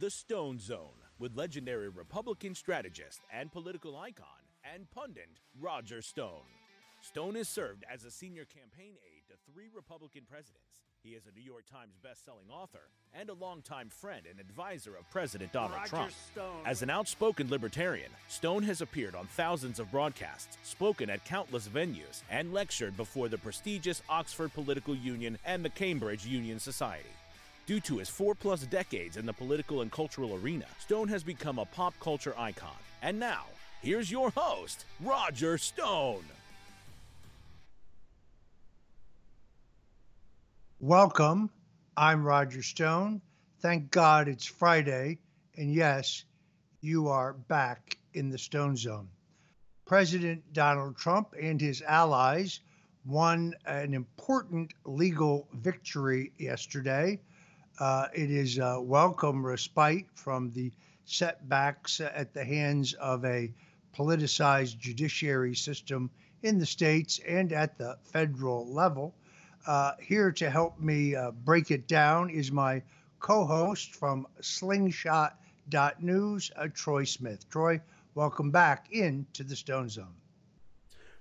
The Stone Zone with legendary Republican strategist and political icon and pundit Roger Stone. Stone has served as a senior campaign aide to three Republican presidents. He is a New York Times bestselling author and a longtime friend and advisor of President Donald Roger Trump. Stone. As an outspoken libertarian, Stone has appeared on thousands of broadcasts, spoken at countless venues, and lectured before the prestigious Oxford Political Union and the Cambridge Union Society. Due to his four plus decades in the political and cultural arena, Stone has become a pop culture icon. And now, here's your host, Roger Stone. Welcome. I'm Roger Stone. Thank God it's Friday. And yes, you are back in the Stone Zone. President Donald Trump and his allies won an important legal victory yesterday. Uh, it is a welcome respite from the setbacks at the hands of a politicized judiciary system in the states and at the federal level. Uh, here to help me uh, break it down is my co host from slingshot.news, uh, Troy Smith. Troy, welcome back into the Stone Zone.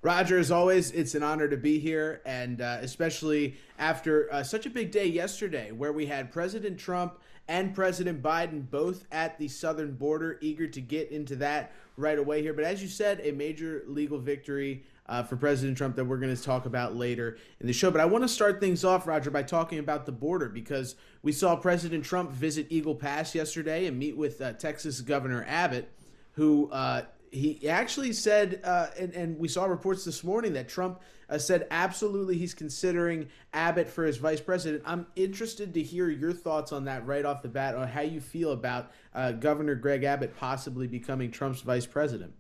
Roger, as always, it's an honor to be here, and uh, especially after uh, such a big day yesterday where we had President Trump and President Biden both at the southern border, eager to get into that right away here. But as you said, a major legal victory uh, for President Trump that we're going to talk about later in the show. But I want to start things off, Roger, by talking about the border because we saw President Trump visit Eagle Pass yesterday and meet with uh, Texas Governor Abbott, who uh, he actually said, uh, and, and we saw reports this morning that Trump uh, said absolutely he's considering Abbott for his vice president. I'm interested to hear your thoughts on that right off the bat, on how you feel about uh, Governor Greg Abbott possibly becoming Trump's vice president.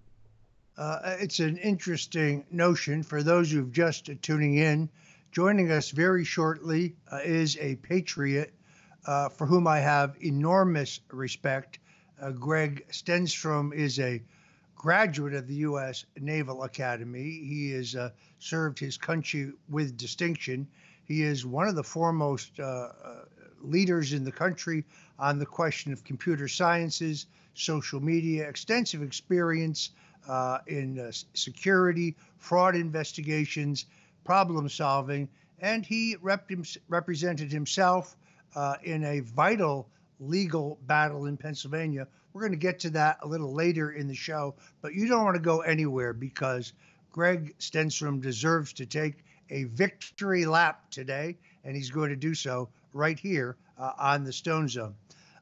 Uh, it's an interesting notion for those who've just tuning in. Joining us very shortly uh, is a patriot uh, for whom I have enormous respect. Uh, Greg Stenstrom is a graduate of the U.S. Naval Academy. He has uh, served his country with distinction. He is one of the foremost uh, leaders in the country on the question of computer sciences, social media, extensive experience uh, in uh, security, fraud investigations, problem solving, and he rep- represented himself uh, in a vital legal battle in Pennsylvania. We're going to get to that a little later in the show, but you don't want to go anywhere because Greg Stenstrom deserves to take a victory lap today, and he's going to do so right here uh, on the Stone Zone.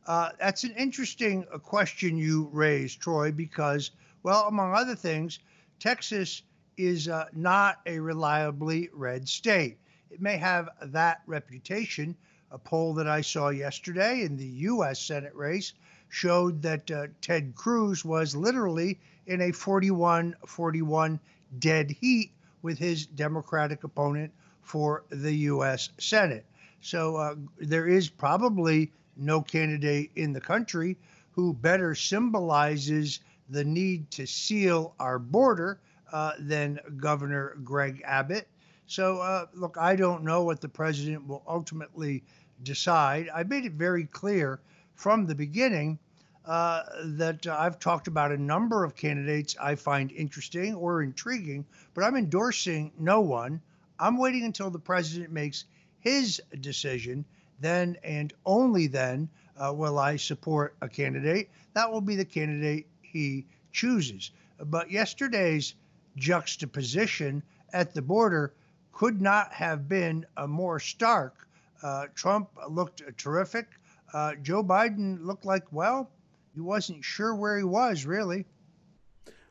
Uh, that's an interesting uh, question you raised, Troy, because well, among other things, Texas is uh, not a reliably red state. It may have that reputation. A poll that I saw yesterday in the U.S. Senate race showed that uh, Ted Cruz was literally in a 41 41 dead heat with his Democratic opponent for the U.S. Senate. So uh, there is probably no candidate in the country who better symbolizes the need to seal our border uh, than Governor Greg Abbott. So, uh, look, I don't know what the president will ultimately decide. I made it very clear from the beginning uh, that I've talked about a number of candidates I find interesting or intriguing, but I'm endorsing no one. I'm waiting until the president makes his decision. Then and only then uh, will I support a candidate. That will be the candidate he chooses. But yesterday's juxtaposition at the border could not have been a more stark. Uh, Trump looked terrific. Uh, Joe Biden looked like, well, he wasn't sure where he was, really.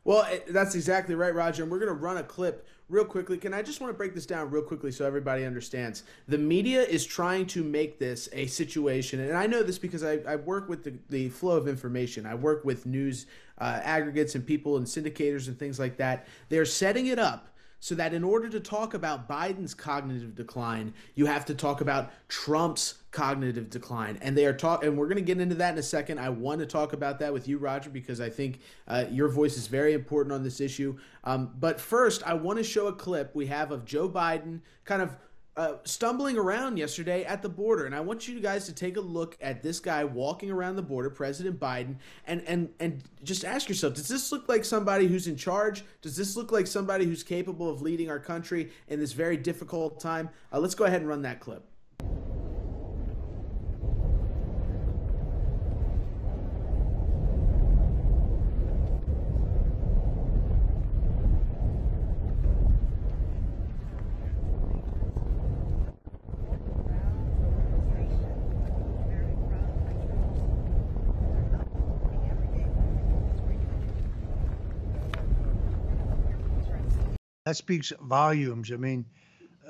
Well, that's exactly right, Roger. And we're going to run a clip real quickly, can I just want to break this down real quickly so everybody understands? The media is trying to make this a situation, and I know this because I, I work with the, the flow of information. I work with news uh, aggregates and people and syndicators and things like that. They're setting it up so that in order to talk about Biden's cognitive decline, you have to talk about Trump's cognitive decline. And they are talk, and we're going to get into that in a second. I want to talk about that with you, Roger, because I think uh, your voice is very important on this issue. Um, but first, I want to show a clip we have of Joe Biden kind of uh, stumbling around yesterday at the border, and I want you guys to take a look at this guy walking around the border, President Biden, and and and just ask yourself: Does this look like somebody who's in charge? Does this look like somebody who's capable of leading our country in this very difficult time? Uh, let's go ahead and run that clip. That speaks volumes. I mean,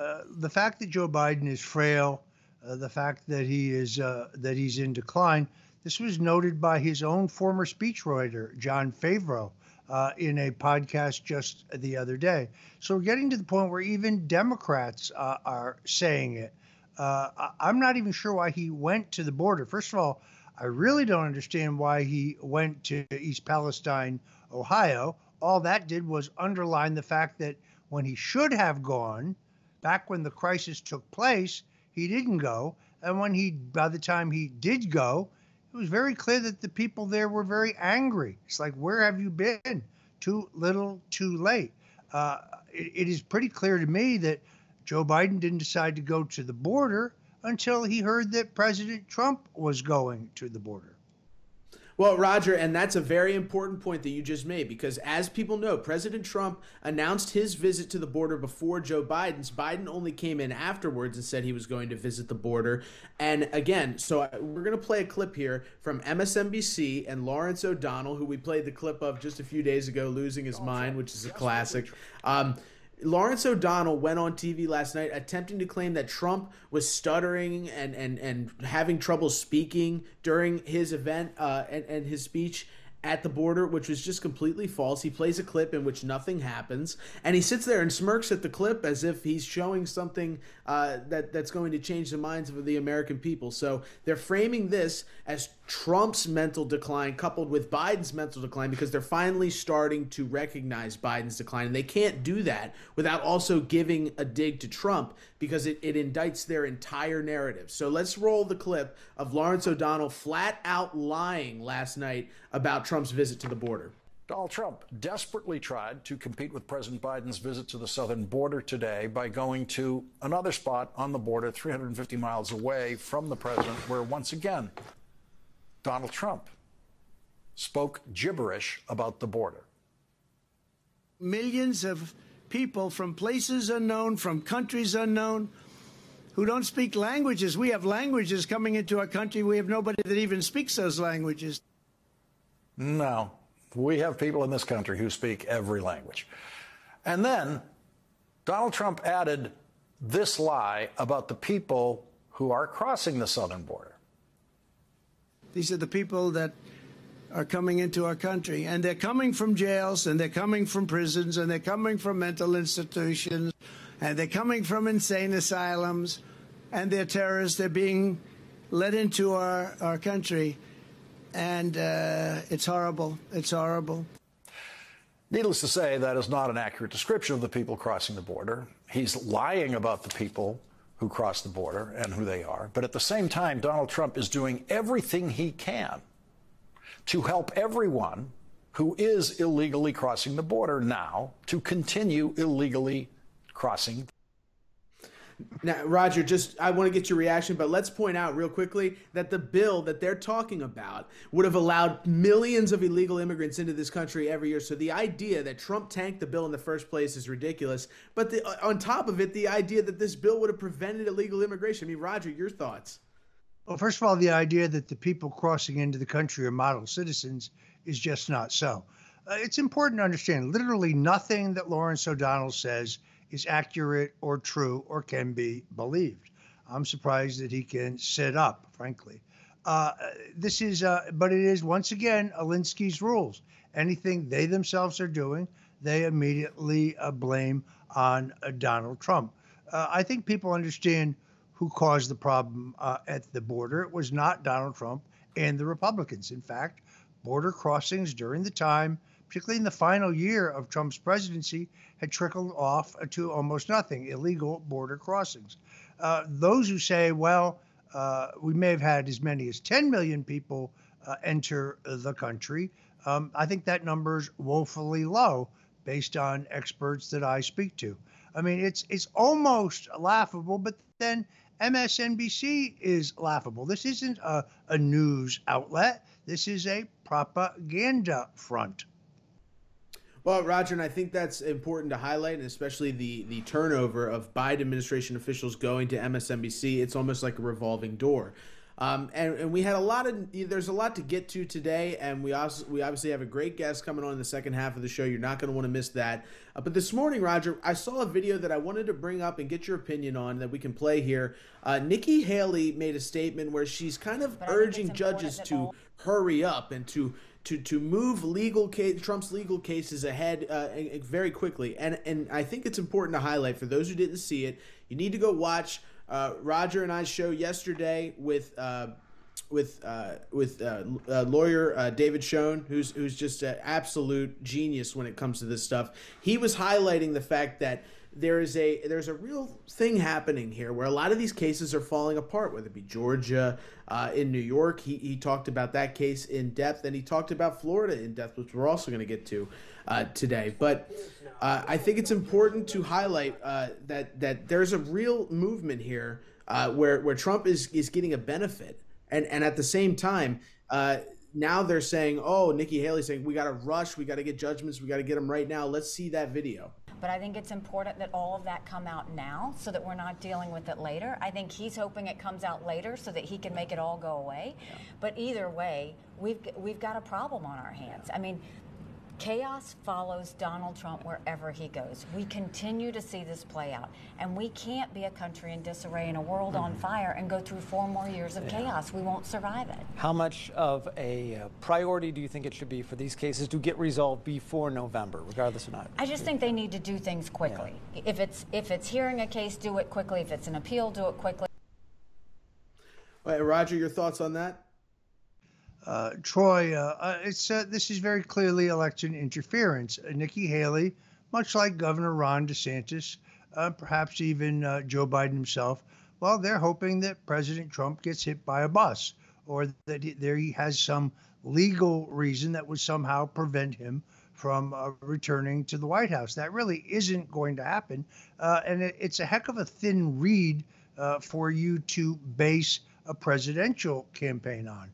uh, the fact that Joe Biden is frail, uh, the fact that he is uh, that he's in decline. This was noted by his own former speechwriter, John Favreau, uh, in a podcast just the other day. So we're getting to the point where even Democrats uh, are saying it. Uh, I'm not even sure why he went to the border. First of all, I really don't understand why he went to East Palestine, Ohio. All that did was underline the fact that when he should have gone, back when the crisis took place, he didn't go. And when he, by the time he did go, it was very clear that the people there were very angry. It's like, where have you been? Too little, too late. Uh, it, it is pretty clear to me that Joe Biden didn't decide to go to the border until he heard that President Trump was going to the border. Well, Roger, and that's a very important point that you just made because, as people know, President Trump announced his visit to the border before Joe Biden's. Biden only came in afterwards and said he was going to visit the border. And again, so we're going to play a clip here from MSNBC and Lawrence O'Donnell, who we played the clip of just a few days ago, losing his mind, which is a classic. Um, Lawrence O'Donnell went on TV last night attempting to claim that Trump was stuttering and, and, and having trouble speaking during his event uh, and, and his speech at the border, which was just completely false. He plays a clip in which nothing happens, and he sits there and smirks at the clip as if he's showing something uh, that that's going to change the minds of the American people. So they're framing this as Trump's mental decline coupled with Biden's mental decline because they're finally starting to recognize Biden's decline, and they can't do that without also giving a dig to Trump because it, it indicts their entire narrative. So let's roll the clip of Lawrence O'Donnell flat out lying last night about Trump's visit to the border. Donald Trump desperately tried to compete with President Biden's visit to the southern border today by going to another spot on the border 350 miles away from the president, where once again, Donald Trump spoke gibberish about the border. Millions of people from places unknown, from countries unknown, who don't speak languages. We have languages coming into our country. We have nobody that even speaks those languages. No, we have people in this country who speak every language. And then Donald Trump added this lie about the people who are crossing the southern border. These are the people that are coming into our country, and they're coming from jails, and they're coming from prisons, and they're coming from mental institutions, and they're coming from insane asylums, and they're terrorists. They're being let into our, our country, and uh, it's horrible. It's horrible. Needless to say, that is not an accurate description of the people crossing the border. He's lying about the people who cross the border and who they are. But at the same time, Donald Trump is doing everything he can to help everyone who is illegally crossing the border now to continue illegally crossing. Now, Roger, just I want to get your reaction, but let's point out real quickly that the bill that they're talking about would have allowed millions of illegal immigrants into this country every year. So the idea that Trump tanked the bill in the first place is ridiculous. But the, on top of it, the idea that this bill would have prevented illegal immigration. I mean, Roger, your thoughts? Well, first of all, the idea that the people crossing into the country are model citizens is just not so. Uh, it's important to understand literally nothing that Lawrence O'Donnell says is accurate or true or can be believed. I'm surprised that he can sit up, frankly. Uh, this is, uh, but it is once again Alinsky's rules. Anything they themselves are doing, they immediately uh, blame on uh, Donald Trump. Uh, I think people understand who caused the problem uh, at the border. It was not Donald Trump and the Republicans. In fact, border crossings during the time particularly in the final year of Trump's presidency, had trickled off to almost nothing illegal border crossings. Uh, those who say, well, uh, we may have had as many as 10 million people uh, enter the country, um, I think that number is woefully low based on experts that I speak to. I mean, it's it's almost laughable, but then MSNBC is laughable. This isn't a, a news outlet. This is a propaganda front. Well, Roger, and I think that's important to highlight, and especially the the turnover of Biden administration officials going to MSNBC. It's almost like a revolving door. Um, and, and we had a lot of there's a lot to get to today, and we also we obviously have a great guest coming on in the second half of the show. You're not going to want to miss that. Uh, but this morning, Roger, I saw a video that I wanted to bring up and get your opinion on that we can play here. Uh, Nikki Haley made a statement where she's kind of but urging judges to hurry up and to to to move legal case Trump's legal cases ahead uh, very quickly. And and I think it's important to highlight for those who didn't see it, you need to go watch uh, Roger and I show yesterday with. Uh, with uh, with uh, uh, lawyer David Schoen, who's who's just an absolute genius when it comes to this stuff. He was highlighting the fact that there is a there's a real thing happening here where a lot of these cases are falling apart, whether it be Georgia, uh, in New York. He, he talked about that case in depth, and he talked about Florida in depth, which we're also going to get to uh, today. But uh, I think it's important to highlight uh, that that there's a real movement here uh, where where Trump is is getting a benefit, and and at the same time uh, now they're saying, oh, Nikki Haley saying we got to rush, we got to get judgments, we got to get them right now. Let's see that video. But I think it's important that all of that come out now so that we're not dealing with it later. I think he's hoping it comes out later so that he can make it all go away. Yeah. But either way, we've we've got a problem on our hands. I mean, Chaos follows Donald Trump wherever he goes. We continue to see this play out. And we can't be a country in disarray and a world mm-hmm. on fire and go through four more years of yeah. chaos. We won't survive it. How much of a uh, priority do you think it should be for these cases to get resolved before November, regardless or not? I just think they need to do things quickly. Yeah. If it's if it's hearing a case, do it quickly. If it's an appeal, do it quickly. All right, Roger, your thoughts on that? Uh, Troy, uh, uh, it's uh, this is very clearly election interference. Uh, Nikki Haley, much like Governor Ron DeSantis, uh, perhaps even Joe Biden himself, well, they're hoping that President Trump gets hit by a bus or that he, there he has some legal reason that would somehow prevent him from returning to the White House. That really isn't going to happen, and it, it's a heck of a thin reed for you to base a presidential campaign on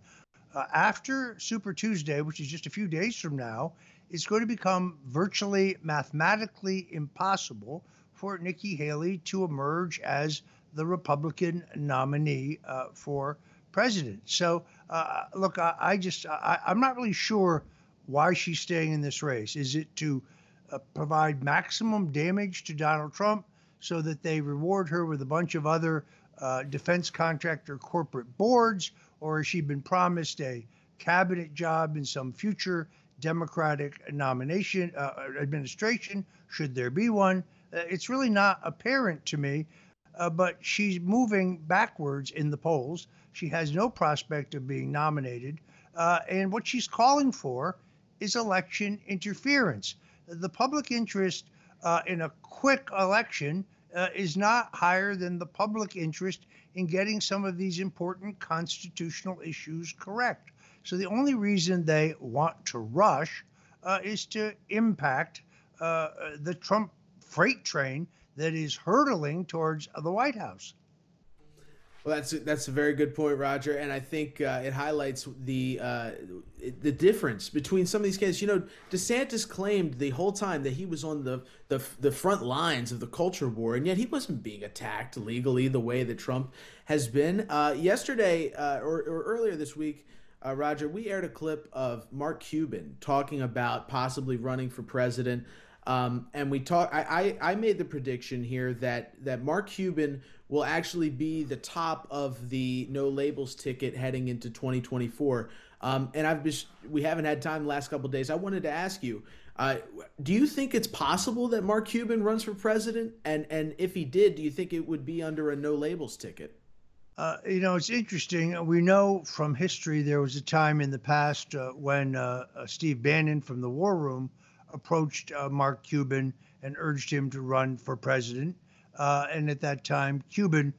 uh, after Super Tuesday, which is just a few days from now, it's going to become virtually mathematically impossible for Nikki Haley to emerge as the Republican nominee uh, for president. So, uh, look, I, I just, I, am not really sure why she's staying in this race. Is it to uh, provide maximum damage to Donald Trump so that they reward her with a bunch of other uh, defense contractor corporate boards? Or has she been promised a cabinet job in some future Democratic nomination uh, administration, should there be one? Uh, it's really not apparent to me, uh, but she's moving backwards in the polls. She has no prospect of being nominated. Uh, and what she's calling for is election interference. The public interest uh, in a quick election uh, is not higher than the public interest in getting some of these important constitutional issues correct. So the only reason they want to rush uh, is to impact uh, the Trump freight train that is hurtling towards the White House. Well, that's that's a very good point, Roger, and I think uh, it highlights the uh, the difference between some of these cases. You know, DeSantis claimed the whole time that he was on the, the the front lines of the culture war, and yet he wasn't being attacked legally the way that Trump has been. Uh, yesterday uh, or, or, earlier this week, uh, Roger, we aired a clip of Mark Cuban talking about possibly running for president. Um, and we talk. I, I I made the prediction here that that Mark Cuban will actually be the top of the no labels ticket heading into 2024. Um, and I've just we haven't had time the last couple days. I wanted to ask you, uh, do you think it's possible that Mark Cuban runs for president? And and if he did, do you think it would be under a no labels ticket? Uh, you know, it's interesting. We know from history there was a time in the past uh, when uh, uh Steve Bannon from the War Room approached uh, Mark Cuban and urged him to run for president. Uh, and at that time, Cuban,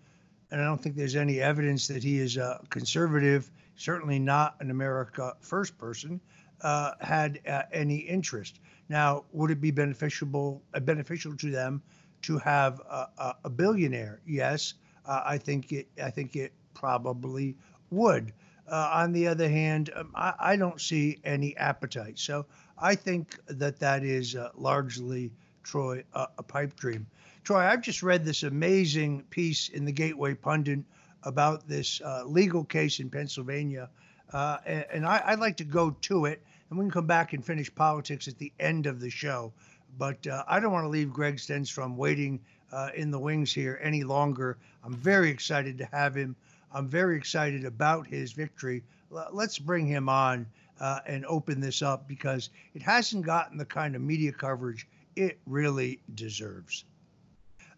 and I don't think there's any evidence that he is a conservative, certainly not an America First person, had any interest. Now, would it be beneficial beneficial to them to have a, a billionaire? Yes uh, I think it I think it probably would. Uh, on the other hand, um, I, I, don't see any appetite. So I think that that is uh, largely Troy uh, a pipe dream. Troy, I've just read this amazing piece in the Gateway Pundit about this uh, legal case in Pennsylvania, uh, and, and I, would like to go to it, and we can come back and finish politics at the end of the show. But I don't want to leave Greg Stenstrom waiting uh, in the wings here any longer. I'm very excited to have him. I'm very excited about his victory. L- let's bring him on uh, and open this up because it hasn't gotten the kind of media coverage it really deserves.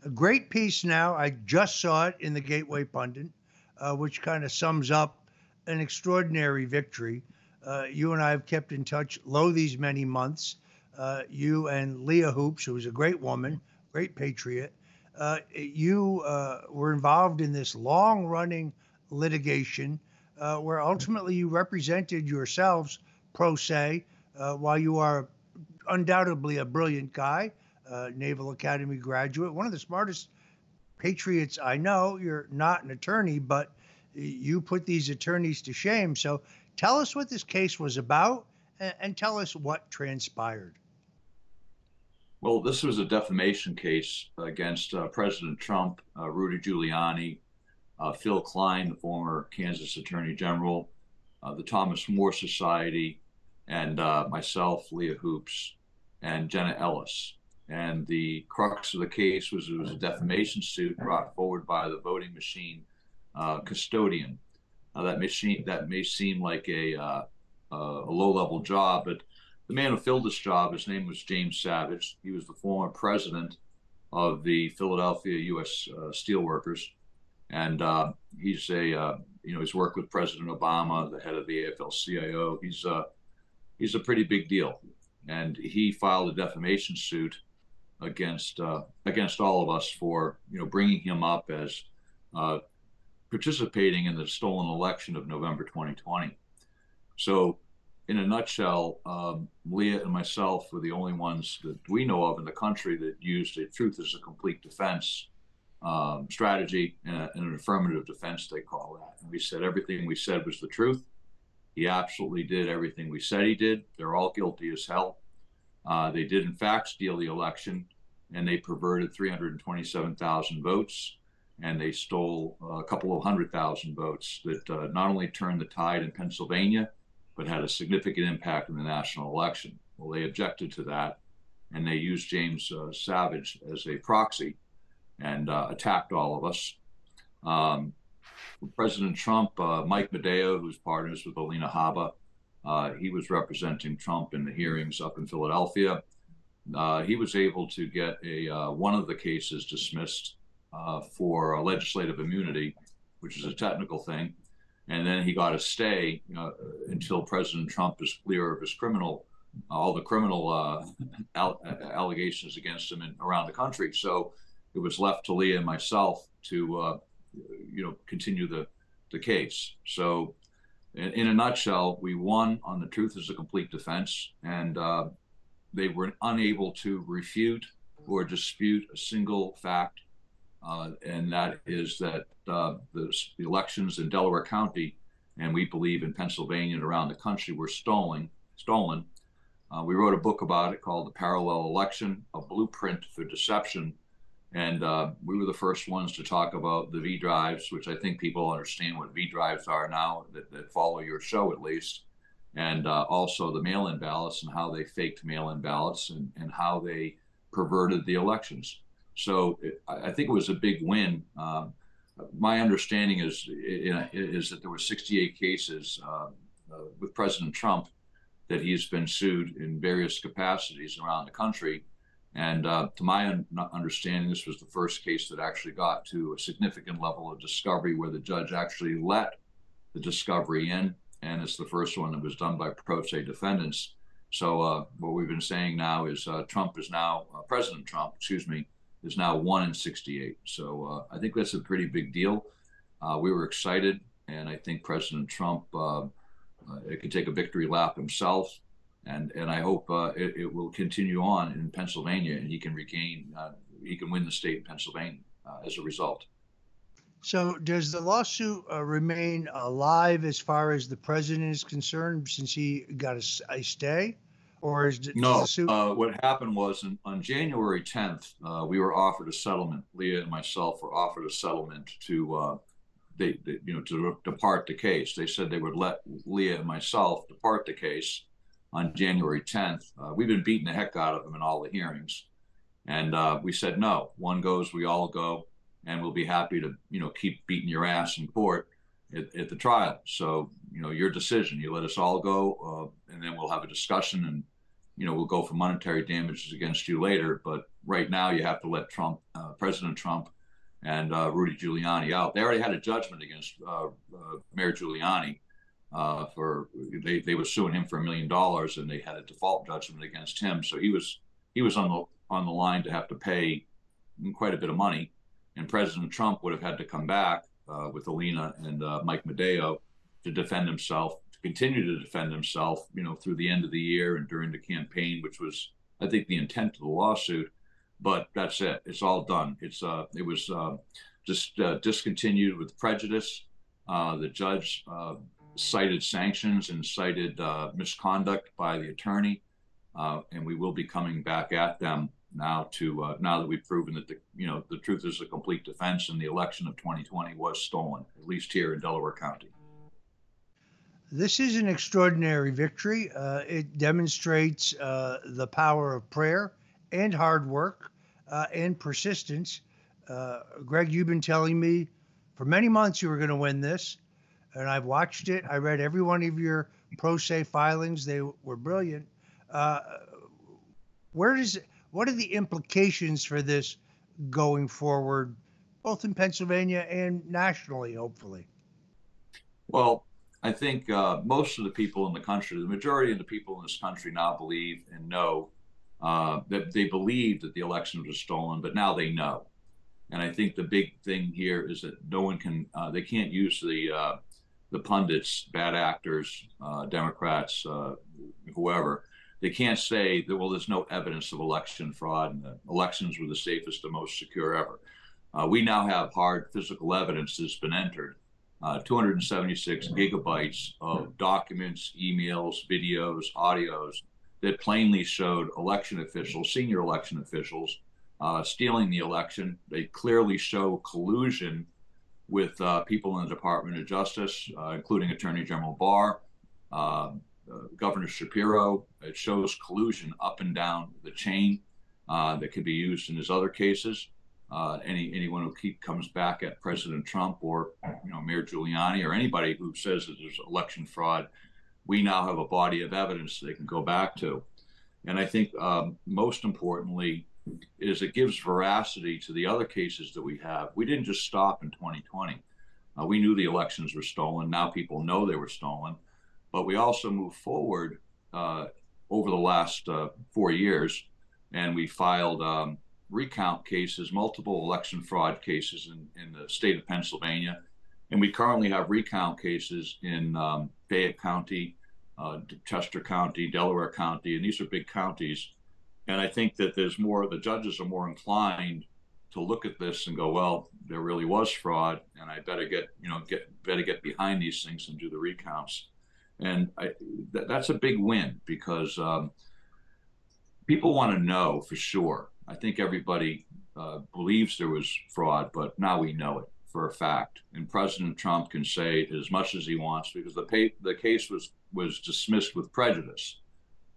A great piece now. I just saw it in the Gateway Pundit, uh, which kind of sums up an extraordinary victory. Uh, you and I have kept in touch low these many months. Uh, you and Leah Hoopes, who was a great woman, great patriot, uh, you uh, were involved in this long running litigation uh, where ultimately you represented yourselves pro se uh, while you are undoubtedly a brilliant guy, uh, Naval Academy graduate, one of the smartest patriots I know. You're not an attorney, but you put these attorneys to shame. So tell us what this case was about and, and tell us what transpired. Well, this was a defamation case against uh, President Trump, uh, Rudy Giuliani, uh, Phill Kline, the former Kansas Attorney General, uh, the Thomas More Society, and uh, myself, Leah Hoopes, and Jenna Ellis. And the crux of the case was it was a defamation suit brought forward by the voting machine uh, custodian. That machine that may seem like a, a low-level job, but the man who filled this job, his name was James Savage. He was the former president of the Philadelphia U.S. Uh, Steelworkers, and uh, he's a uh, you know he's worked with President Obama, the head of the AFL-CIO. He's a uh, he's a pretty big deal, and he filed a defamation suit against uh, against all of us for you know bringing him up as uh, participating in the stolen election of November 2020. So in a nutshell, um, Leah and myself were the only ones that we know of in the country that used a truth as a complete defense um, strategy and, a, and, an affirmative defense, they call that. And we said everything we said was the truth. He absolutely did everything we said he did. They're all guilty as hell. Uh, they did, in fact, steal the election and they perverted 327,000 votes and they stole a couple of hundred thousand votes that uh, not only turned the tide in Pennsylvania but had a significant impact in the national election. Well, they objected to that, and they used James uh, Savage as a proxy and uh, attacked all of us. Um, President Trump, uh, Mike Madaio, who's partners with Alina Habba, uh, he was representing Trump in the hearings up in Philadelphia. Uh, he was able to get a one of the cases dismissed for legislative immunity, which is a technical thing and then he got a stay you know, until President Trump is clear of his criminal, all the criminal uh, al- allegations against him in, around the country. So it was left to Leah and myself to, uh, you know, continue the the case. So, in, in, a nutshell, we won on the truth is a complete defense, and uh, they were unable to refute or dispute a single fact uh, and that is that uh, the, the, elections in Delaware County, and we believe in Pennsylvania and around the country, were stolen. Stolen. Uh, we wrote a book about it called "The Parallel Election: A Blueprint for Deception," and uh, we were the first ones to talk about the V drives, which I think people understand what V drives are now that, that follow your show at least, and uh, also the mail-in ballots and how they faked mail-in ballots and, and how they perverted the elections. So it, I think it was a big win. Um, my understanding is is that there were 68 cases uh, uh, with President Trump that he's been sued in various capacities around the country, And uh, to my un- understanding, this was the first case that actually got to a significant level of discovery where the judge actually let the discovery in. And it's the first one that was done by pro se defendants. So uh, what we've been saying now is uh, Trump is now, uh, President Trump, excuse me, is now one in 68. So uh, I think that's a pretty big deal. Uh, we were excited, and I think President Trump it could take a victory lap himself and and I hope uh, it, it, will continue on in Pennsylvania, and he can regain, uh, he can win the state in Pennsylvania uh, as a result. So, does the lawsuit uh, remain alive as far as the president is concerned, since he got a, a stay, or is it no? Uh, what happened was in, on January 10th, uh, we were offered a settlement. Leah and myself were offered a settlement to. They, they, you know, to depart the case. They said they would let Leah and myself depart the case, on January 10th. Uh, we've been beating the heck out of them in all the hearings, and uh, we said no. One goes, we all go, and we'll be happy to you know keep beating your ass in court at, at the trial. So you know your decision. You let us all go, uh, and then we'll have a discussion, and you know we'll go for monetary damages against you later. But right now, you have to let Trump, uh, President Trump. And uh, Rudy Giuliani out. They already had a judgment against uh, Mayor Giuliani, uh, for they, they were suing him for a million dollars and they had a default judgment against him. So he was he was on the on the line to have to pay quite a bit of money, and President Trump would have had to come back uh, with Alina and uh, Mike Madaio to defend himself, to continue to defend himself, you know, through the end of the year and during the campaign, which was I think the intent of the lawsuit. But that's it. It's all done. It's uh, it was uh, just uh, discontinued with prejudice. Uh, the judge cited sanctions and cited uh, misconduct by the attorney, uh, and we will be coming back at them now to uh, now that we've proven that the you know the truth is a complete defense and the election of 2020 was stolen, at least here in Delaware County. This is an extraordinary victory. Uh, it demonstrates uh, the power of prayer and hard work and persistence. Greg, you've been telling me for many months you were going to win this and I've watched it. I read every one of your pro se filings; they were brilliant. Uh, where does what are the implications for this going forward, both in Pennsylvania and nationally, hopefully? Well, I think uh, most of the people in the country, the majority of the people in this country now believe and know uh, that they believe that the election was stolen, but now they know. And I think the big thing here is that no one can, uh, they can't use the uh, the pundits, bad actors, uh, Democrats, uh, whoever, they can't say that, well, there's no evidence of election fraud and the elections were the safest and most secure ever. Uh, we now have hard physical evidence that's been entered. Uh, 276 gigabytes of documents, emails, videos, audios that plainly showed election officials, senior election officials, uh, stealing the election. They clearly show collusion with uh, people in the Department of Justice, uh, including Attorney General Barr, uh, Governor Shapiro. It shows collusion up and down the chain uh, that could be used in his other cases. Uh, any anyone who keep, comes back at President Trump or you know Mayor Giuliani or anybody who says that there's election fraud, we now have a body of evidence they can go back to. And I think um, most importantly, is it gives veracity to the other cases that we have. We didn't just stop in 2020. Uh, we knew the elections were stolen. Now people know they were stolen. But we also moved forward uh, over the last uh, four years, and we filed um, recount cases, multiple election fraud cases in, in the state of Pennsylvania. And we currently have recount cases in um, Fayette County, uh, Chester County, Delaware County, and these are big counties and I think that there's more, the judges are more inclined to look at this and go, well, there really was fraud, and I better get, you know, get better get behind these things and do the recounts. And I, th- that's a big win because um, people want to know for sure. I think everybody uh, believes there was fraud, but now we know it for a fact. And President Trump can say as much as he wants because the the case was was dismissed with prejudice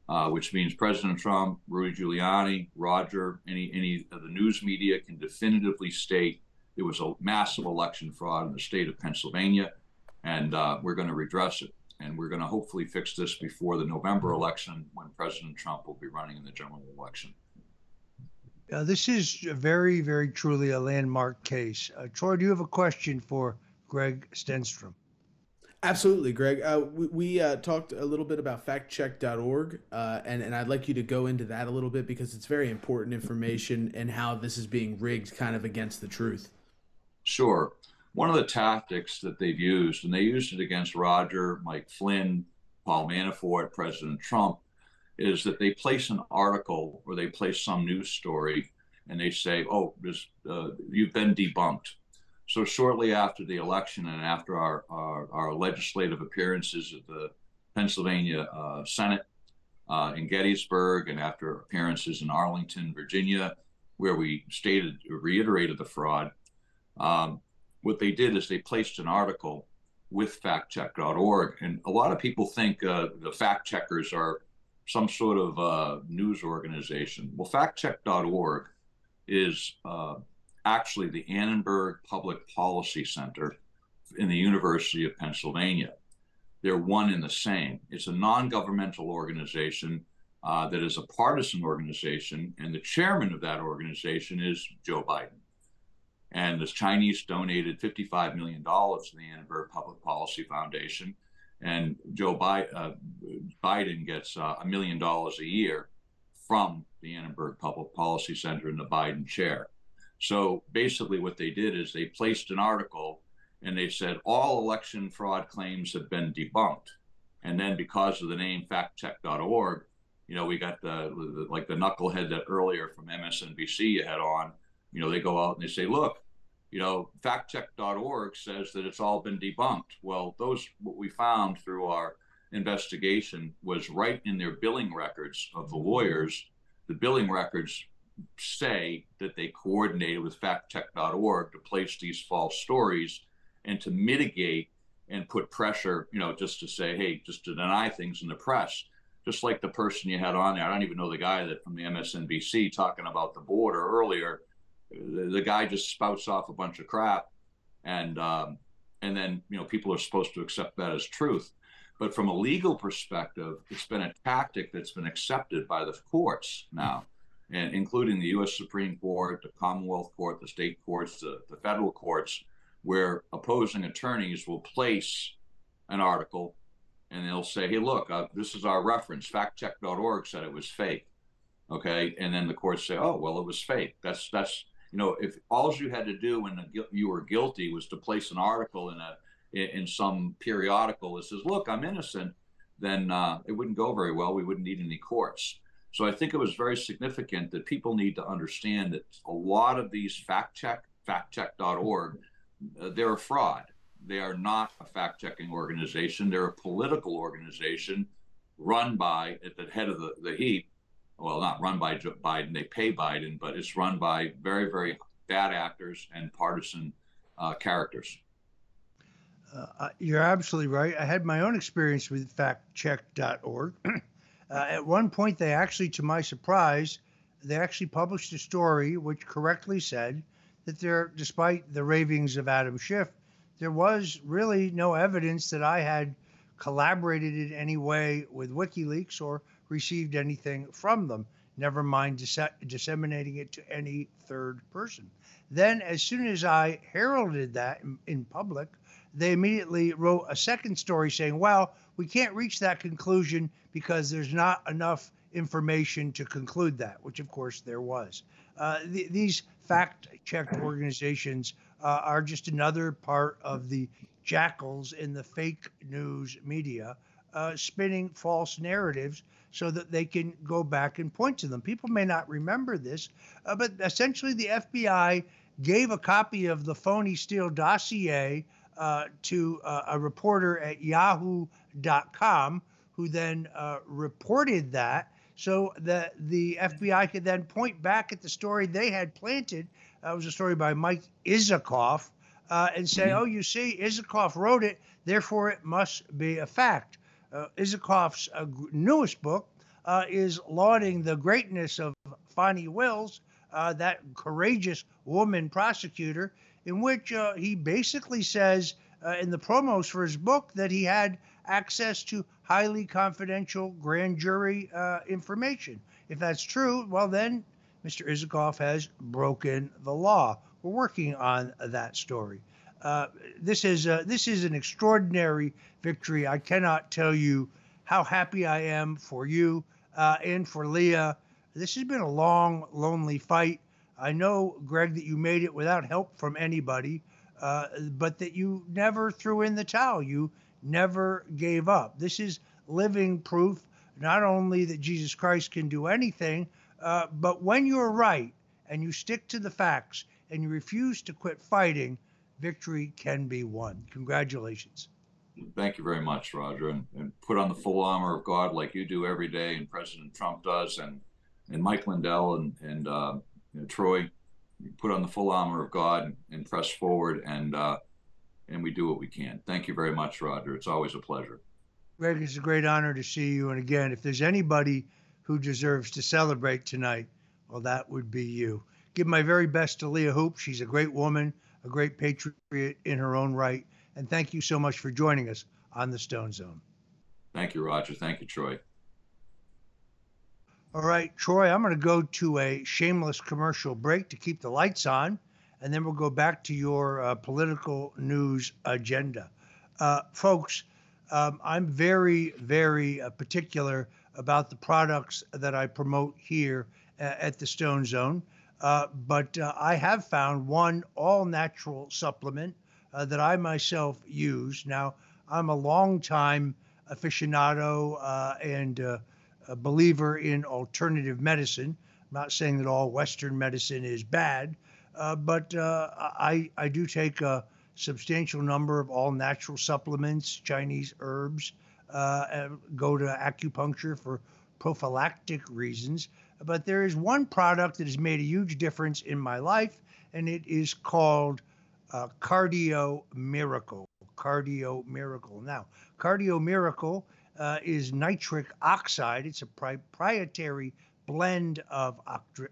uh, which means President Trump, Rudy Giuliani, Roger, any any of the news media can definitively state it was a massive election fraud in the state of Pennsylvania, and uh, we're going to redress it. And we're going to hopefully fix this before the November election when President Trump will be running in the general election. Uh, this is very, very truly a landmark case. Uh, Troy, do you have a question for Greg Stenstrom? Absolutely, Greg. Uh, we, we uh, talked a little bit about factcheck.org, uh, and, and I'd like you to go into that a little bit because it's very important information and how this is being rigged kind of against the truth. Sure. One of the tactics that they've used, and they used it against Roger, Mike Flynn, Paul Manafort, President Trump, is that they place an article or they place some news story and they say, oh, uh, you've been debunked so shortly after the election and after our, our, our legislative appearances at the Pennsylvania uh, Senate uh, in Gettysburg and after appearances in Arlington, Virginia, where we stated, reiterated the fraud, um, what they did is they placed an article with factcheck.org. And a lot of people think uh, the fact checkers are some sort of uh, news organization. Well, factcheck.org is uh, actually the Annenberg Public Policy Center in the University of Pennsylvania. They're one and the same. It's a non governmental organization uh, that is a partisan organization, and the chairman of that organization is Joe Biden. And the Chinese donated $55 million to the Annenberg Public Policy Foundation, and Joe Biden, uh, Biden gets uh, a million dollars a year from the Annenberg Public Policy Center in the Biden chair. So basically, what they did is they placed an article and they said all election fraud claims have been debunked. And then because of the name factcheck.org, you know, we got the, the like the knucklehead that earlier from MSNBC you had on, you know, they go out and they say, look, you know, factcheck.org says that it's all been debunked. Well, those what we found through our investigation was right in their billing records of the lawyers. The billing records say that they coordinated with factcheck.org to place these false stories and to mitigate and put pressure, you know, just to say, hey, just to deny things in the press. Just like the person you had on there, I don't even know the guy that from the MSNBC talking about the border earlier. The, the guy just spouts off a bunch of crap, and um, and then you know people are supposed to accept that as truth. But from a legal perspective, it's been a tactic that's been accepted by the courts now and including the U.S. Supreme Court, the Commonwealth Court, the state courts, the, the federal courts, where opposing attorneys will place an article and they'll say, hey, look, uh, this is our reference. Factcheck.org said it was fake. Okay. And then the courts say, oh, well, it was fake. That's, that's, you know, if all you had to do when you were guilty was to place an article in a, in some periodical that says, look, I'm innocent, then uh, it wouldn't go very well. We wouldn't need any courts. So I think it was very significant that people need to understand that a lot of these fact check, factcheck.org, uh, they're a fraud. They are not a fact checking organization. They're a political organization run by, at the head of the, the heap, well, not run by Joe Biden, they pay Biden, but it's run by very, very bad actors and partisan uh, characters. Uh, you're absolutely right. I had my own experience with factcheck.org. Uh, at one point, they actually, to my surprise, they actually published a story which correctly said that there, despite the ravings of Adam Schiff, there was really no evidence that I had collaborated in any way with WikiLeaks or received anything from them, never mind dis- disseminating it to any third person. Then, as soon as I heralded that in, in public, they immediately wrote a second story saying, well, we can't reach that conclusion because there's not enough information to conclude that, which of course there was. Uh, th- these fact checked organizations uh, are just another part of the jackals in the fake news media uh, spinning false narratives so that they can go back and point to them. People may not remember this, uh, but essentially the FBI gave a copy of the phony Steele dossier uh, to uh, a reporter at yahoo.com who then uh, reported that so that the FBI could then point back at the story they had planted. That was a story by Mike Isikoff uh, and say, mm-hmm. oh, you see, Isikoff wrote it, therefore it must be a fact. Uh, Isikoff's uh, newest book is lauding the greatness of Fani Willis, that courageous woman prosecutor in which uh, he basically says uh, in the promos for his book that he had access to highly confidential grand jury uh, information. If that's true, well, then Mr. Isikoff has broken the law. We're working on that story. Uh, this is a, this is an extraordinary victory. I cannot tell you how happy I am for you uh, and for Leah. This has been a long, lonely fight. I know, Greg, that you made it without help from anybody, uh, but that you never threw in the towel. You never gave up. This is living proof not only that Jesus Christ can do anything, uh, but when you're right and you stick to the facts and you refuse to quit fighting, victory can be won. Congratulations. Thank you very much, Roger. And, and put on the full armor of God like you do every day, and President Trump does, and and Mike Lindell and and uh, Troy. Put on the full armor of God and, and press forward, and uh, and we do what we can. Thank you very much, Roger. It's always a pleasure. Greg, it's a great honor to see you. And again, if there's anybody who deserves to celebrate tonight, well, that would be you. Give my very best to Leah Hoopes. She's a great woman, a great patriot in her own right. And thank you so much for joining us on the Stone Zone. Thank you, Roger. Thank you, Troy. All right, Troy, I'm going to go to a shameless commercial break to keep the lights on, and then we'll go back to your uh, political news agenda. Uh, folks, um, I'm very, very uh, particular about the products that I promote here uh, at the Stone Zone. Uh, but uh, I have found one all natural supplement that I myself use. Now, I'm a long-time aficionado and a believer in alternative medicine. I'm not saying that all Western medicine is bad, but I, I do take a substantial number of all natural supplements, Chinese herbs, uh, go to acupuncture for prophylactic reasons. But there is one product that has made a huge difference in my life, and it is called uh, Cardio Miracle. Cardio Miracle. Now, Cardio Miracle uh, is nitric oxide. It's a proprietary blend of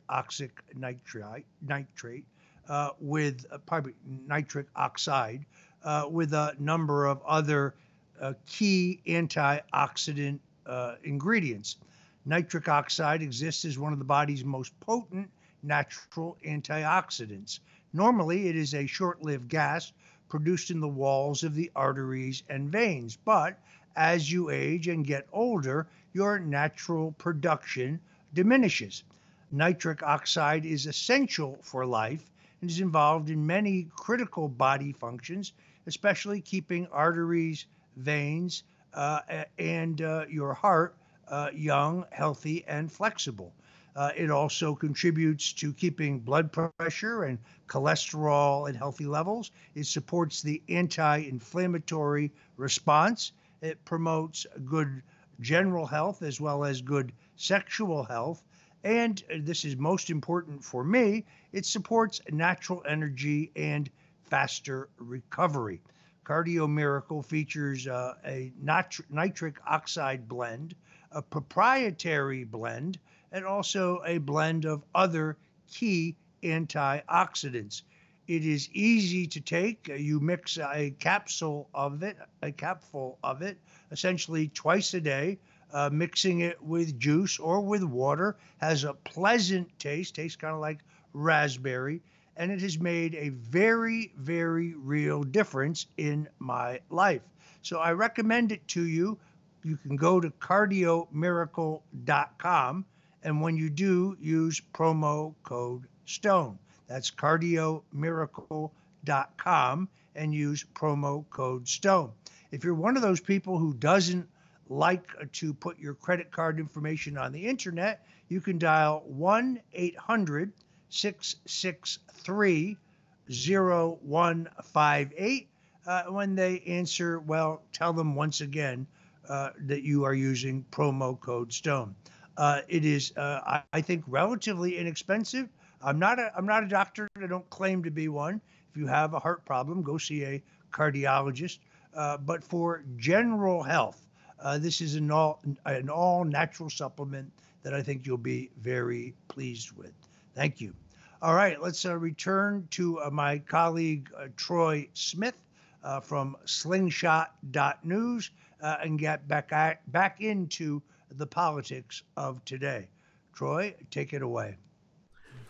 oxic nitrite, nitrate uh, with uh, nitric oxide uh, with a number of other uh, key antioxidant ingredients. Nitric oxide exists as one of the body's most potent natural antioxidants. Normally, it is a short lived gas produced in the walls of the arteries and veins, but as you age and get older, your natural production diminishes. Nitric oxide is essential for life and is involved in many critical body functions, especially keeping arteries, veins, uh, and uh, your heart uh, young, healthy, and flexible. Uh, it also contributes to keeping blood pressure and cholesterol at healthy levels. It supports the anti inflammatory response. It promotes good general health as well as good sexual health. And this is most important for me, it supports natural energy and faster recovery. Cardio Miracle features uh, a nitric oxide blend, a proprietary blend, and also a blend of other key antioxidants. It is easy to take. You mix a capsule of it, a capful of it, essentially twice a day uh, mixing it with juice or with water has a pleasant taste, tastes kind of like raspberry, and it has made a very, very real difference in my life. So I recommend it to you. You can go to cardiomiracle.com, and when you do, use promo code STONE. That's cardiomiracle.com and use promo code STONE. If you're one of those people who doesn't like to put your credit card information on the internet, you can dial 1 800 663 0158. Uh, when they answer, well, tell them once again uh, that you are using promo code STONE. Uh, it is, uh, I, I, think, relatively inexpensive. I'm not a, I'm not a doctor. I don't claim to be one. If you have a heart problem, go see a cardiologist. Uh, but for general health, uh, this is an all an all natural supplement that I think you'll be very pleased with. Thank you. All right, let's uh, return to uh, my colleague uh, Troy Smith uh, from Slingshot.news uh, and get back back into the politics of today. Troy, take it away.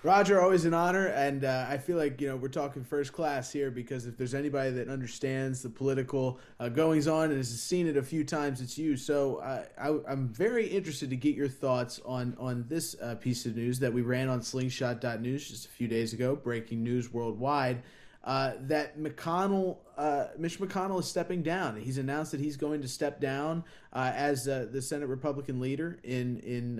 Roger, always an honor, and uh, I feel like you know we're talking first class here because if there's anybody that understands the political uh, goings on and has seen it a few times, it's you. So uh, I, am very interested to get your thoughts on on this uh, piece of news that we ran on Slingshot.news just a few days ago, breaking news worldwide. Uh, that McConnell, uh, Mitch McConnell is stepping down. He's announced that he's going to step down as the Senate Republican leader in in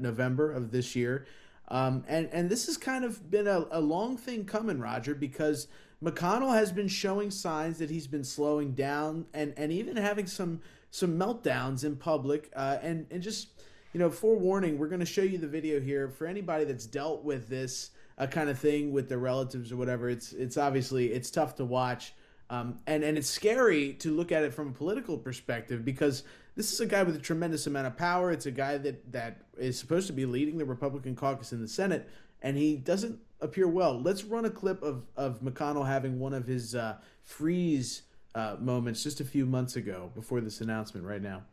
November of this year. Um, and and this has kind of been a, a long thing coming, Roger, because McConnell has been showing signs that he's been slowing down and and even having some some meltdowns in public. Uh, and and just you know, forewarning, we're going to show you the video here for anybody that's dealt with this uh, kind of thing with their relatives or whatever. It's it's obviously it's tough to watch. Um, and and it's scary to look at it from a political perspective because this is a guy with a tremendous amount of power. It's a guy that that is supposed to be leading the Republican caucus in the Senate, and he doesn't appear well. Let's run a clip of of McConnell having one of his uh, freeze uh, moments just a few months ago before this announcement. Right now,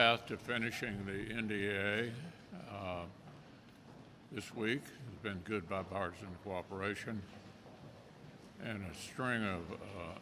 to finishing the NDAA uh, this week has been good bipartisan cooperation and a string of uh,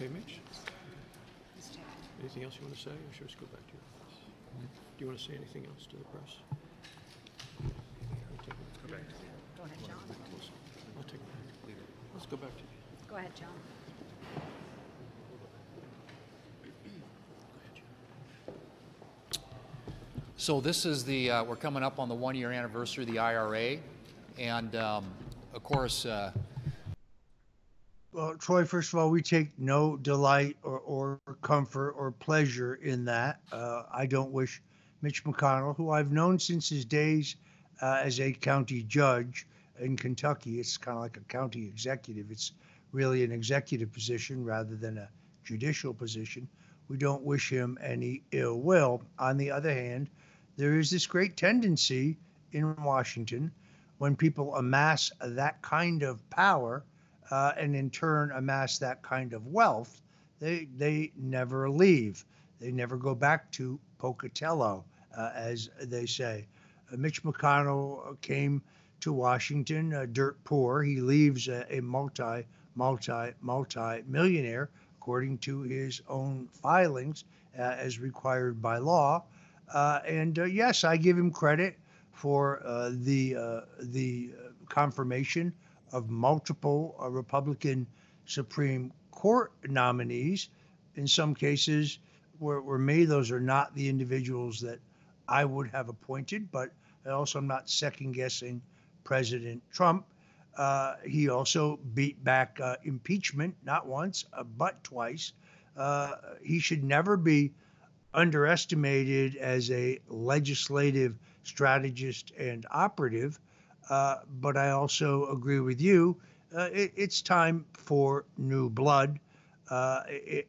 Okay, Mitch? Anything else you want to say, or should we just go back to your office? Do you want to say anything else to the press? Let's go back. Go ahead, John. I'll take it. Let's go back to you. Go ahead, John. So this is the, uh, we're coming up on the one-year anniversary of the IRA. And um, of course, uh, well, Troy, first of all, we take no delight or, or comfort or pleasure in that. Uh, I don't wish Mitch McConnell, who I've known since his days uh, as a county judge in Kentucky, it's kind of like a county executive. It's really an executive position rather than a judicial position. We don't wish him any ill will. On the other hand, there is this great tendency in Washington when people amass that kind of power uh, and in turn amass that kind of wealth, they they never leave. They never go back to Pocatello, uh, as they say. Uh, Mitch McConnell came to Washington uh, dirt poor. He leaves a, multi multi multi millionaire, according to his own filings, uh, as required by law. Uh, and yes, I give him credit for the the confirmation of multiple uh, Republican Supreme Court nominees. In some cases, were, were me, those are not the individuals that I would have appointed, but I also am not second guessing President Trump. Uh, he also beat back uh, impeachment, not once, uh, but twice. Uh, he should never be underestimated as a legislative strategist and operative. Uh, but I also agree with you. Uh, it, it's time for new blood. Uh,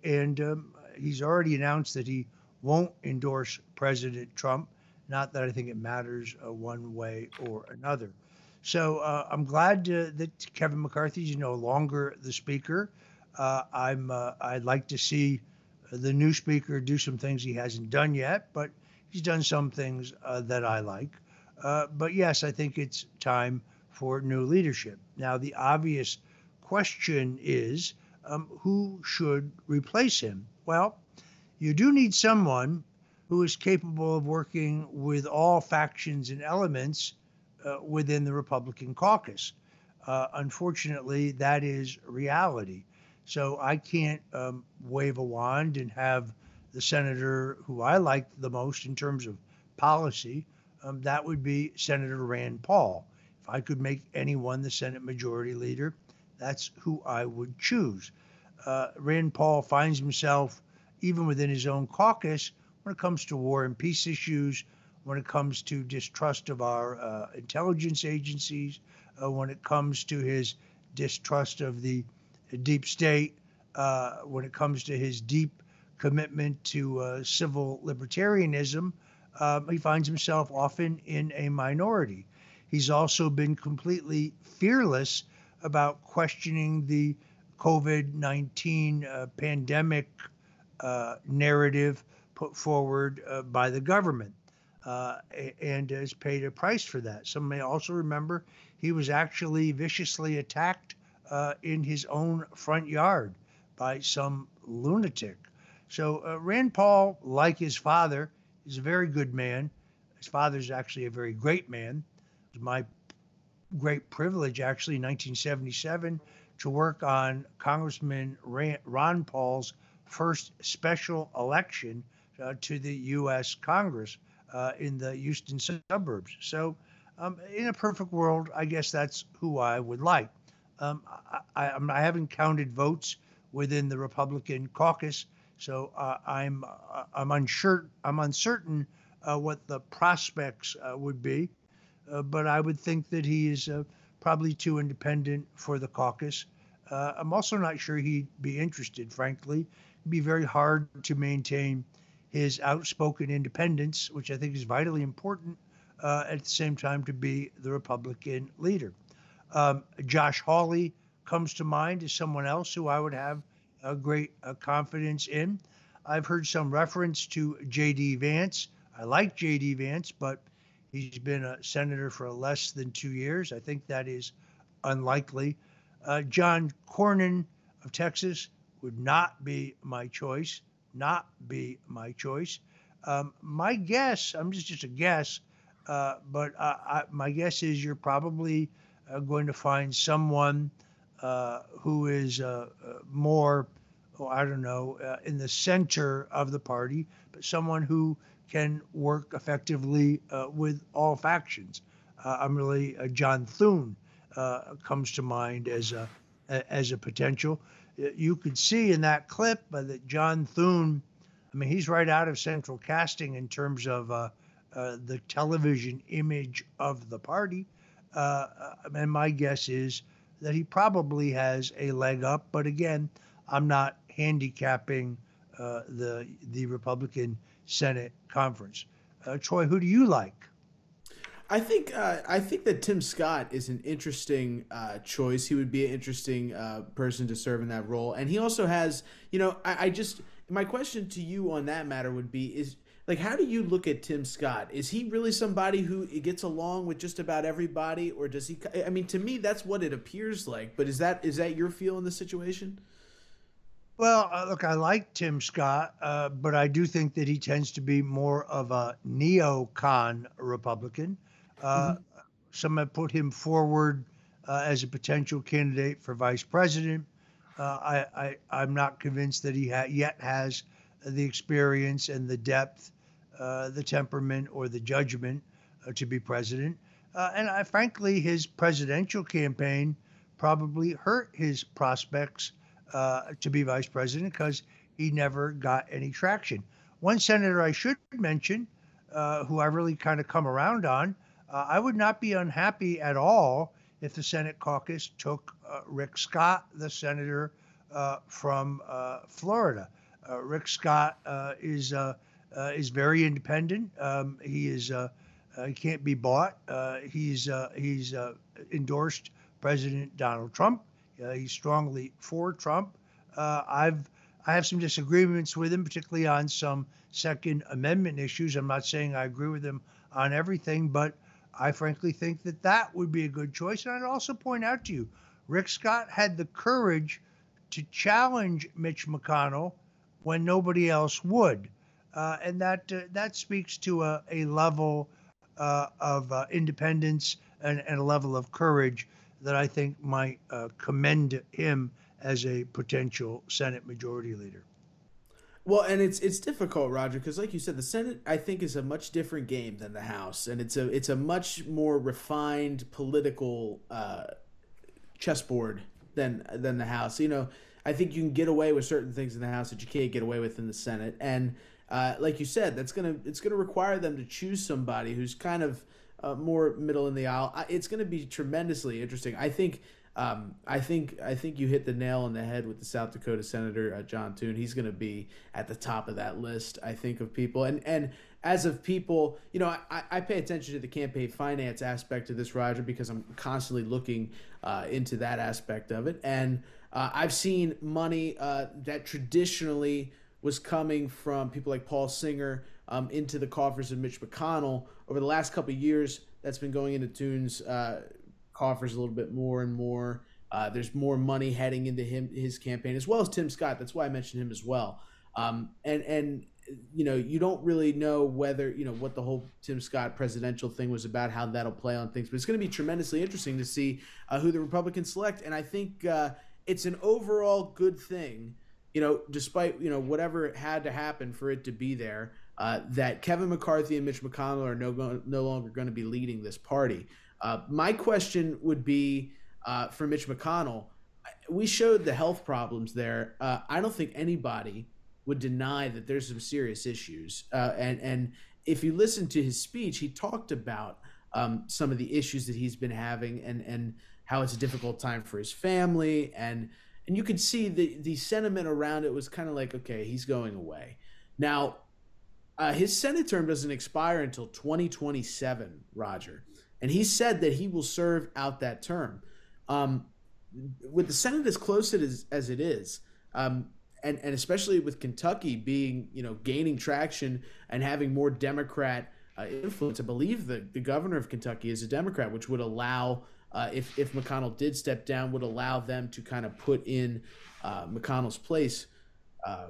and um, he's already announced that he won't endorse President Trump. Not that I think it matters uh, one way or another. So uh, I'm glad that Kevin McCarthy is no longer the speaker. I'm I'd like to see the new speaker do some things he hasn't done yet, but he's done some things that I like. Uh, but yes, I think it's time for new leadership. Now, the obvious question is um, who should replace him? Well, you do need someone who is capable of working with all factions and elements uh, within the Republican caucus. Uh, unfortunately, that is reality. So I can't um, wave a wand and have the senator who I like the most in terms of policy um, that would be Senator Rand Paul. If I could make anyone the Senate Majority Leader, that's who I would choose. Uh, Rand Paul finds himself, even within his own caucus, when it comes to war and peace issues, when it comes to distrust of our uh, intelligence agencies, uh, when it comes to his distrust of the deep state, uh, when it comes to his deep commitment to uh, civil libertarianism, um, he finds himself often in a minority. He's also been completely fearless about questioning the COVID 19 uh, pandemic uh, narrative put forward uh, by the government uh, and has paid a price for that. Some may also remember he was actually viciously attacked uh, in his own front yard by some lunatic. So Rand Paul, like his father, is a very good man. His father's actually a very great man. It was my great privilege, actually, in 1977, to work on Congressman Ron Paul's first special election uh, to the U.S. Congress uh, in the Houston suburbs. So, um, in a perfect world, I guess that's who I would like. Um, I, I, I, haven't counted votes within the Republican caucus, so uh, I'm uh, I'm unsure I'm uncertain uh, what the prospects uh, would be, but I would think that he is probably too independent for the caucus. I'm also not sure he'd be interested, frankly. It'd be very hard to maintain his outspoken independence, which I think is vitally important uh, at the same time to be the Republican leader. Um, Josh Hawley comes to mind as someone else who I would have a great uh, confidence in. I've heard some reference to J.D. Vance. I like J.D. Vance, but he's been a senator for less than two years. I think that is unlikely. Uh, John Cornyn of Texas would not be my choice not be my choice. Um, my guess, I'm just just a guess, uh, but I, my guess is you're probably uh, going to find someone who is uh, uh, more, oh, I don't know, in the center of the party, but someone who can work effectively with all factions. I'm really John Thune comes to mind as a as a potential you could see in that clip uh, that John Thune, I mean, he's right out of central casting in terms of uh, uh, the television image of the party. Uh, uh, and my guess is that he probably has a leg up. But again, I'm not handicapping uh, the the Republican Senate conference. Troy, who do you like? I think uh, I think that Tim Scott is an interesting uh, choice. He would be an interesting uh, person to serve in that role, and he also has, you know, I, I, just my question to you on that matter would be is like, how do you look at Tim Scott? Is he really somebody who gets along with just about everybody, or does he? I mean, to me, that's what it appears like. But is that is that your feel in the situation? Well, uh, look, I like Tim Scott, uh, but I do think that he tends to be more of a neocon Republican. Uh, mm-hmm. Some have put him forward uh, as a potential candidate for vice president. Uh, I, I, am not convinced that he ha- yet has the experience and the depth, the temperament, or the judgment uh, to be president. Uh, and I, frankly, his presidential campaign probably hurt his prospects to be vice president because he never got any traction. One senator I should mention, who I really kind of come around on, uh, I would not be unhappy at all if the Senate caucus took uh, Rick Scott, the senator uh, from uh, Florida. Uh, Rick Scott uh, is very independent. Um, he is uh, uh, he can't be bought. Uh, he's he's endorsed President Donald Trump. he's strongly for Trump. I've I have some disagreements with him, particularly on some Second Amendment issues. I'm not saying I agree with him on everything, but I frankly think that that would be a good choice. And I'd also point out to you, Rick Scott had the courage to challenge Mitch McConnell when nobody else would. Uh, and that uh, that speaks to a, a level uh, of uh, independence and, and, a level of courage that I think might uh, commend him as a potential Senate Majority Leader. Well, and it's it's difficult, Roger, because like you said, the Senate I think is a much different game than the House, and it's a it's a much more refined political uh, chessboard than than the House. You know, I think you can get away with certain things in the House that you can't get away with in the Senate, and uh, like you said, that's gonna it's gonna require them to choose somebody who's kind of uh, more middle in the aisle. It's gonna be tremendously interesting. I think um, I think I think you hit the nail on the head with the South Dakota Senator uh, John Thune. He's going to be at the top of that list, I think, of people. And and as of people, you know, I, I pay attention to the campaign finance aspect of this, Roger, because I'm constantly looking uh, into that aspect of it. And uh, I've seen money uh, that traditionally was coming from people like Paul Singer um, into the coffers of Mitch McConnell over the last couple of years. That's been going into Thune's uh, coffers a little bit more and more. Uh, there's more money heading into him his campaign as well as Tim Scott. That's why I mentioned him as well. Um, and and you know you don't really know whether you know what the whole Tim Scott presidential thing was about, how that'll play on things. But it's going to be tremendously interesting to see uh, who the Republicans select. And I think uh, it's an overall good thing. You know, despite you know whatever had to happen for it to be there, uh, that Kevin McCarthy and Mitch McConnell are no no longer going to be leading this party. Uh, my question would be uh, for Mitch McConnell. We showed the health problems there. Uh, I don't think anybody would deny that there's some serious issues. Uh, and and if you listen to his speech, he talked about um, some of the issues that he's been having and and how it's a difficult time for his family and and you could see the the sentiment around it was kind of like okay he's going away now uh, his senate term doesn't expire until 2027 roger and he said that he will serve out that term. Um, with the Senate as close as, as it is, um, and and especially with Kentucky being you know gaining traction and having more Democrat uh, influence, I believe the the governor of Kentucky is a Democrat, which would allow. Uh, if if McConnell did step down, would allow them to kind of put in uh, McConnell's place uh,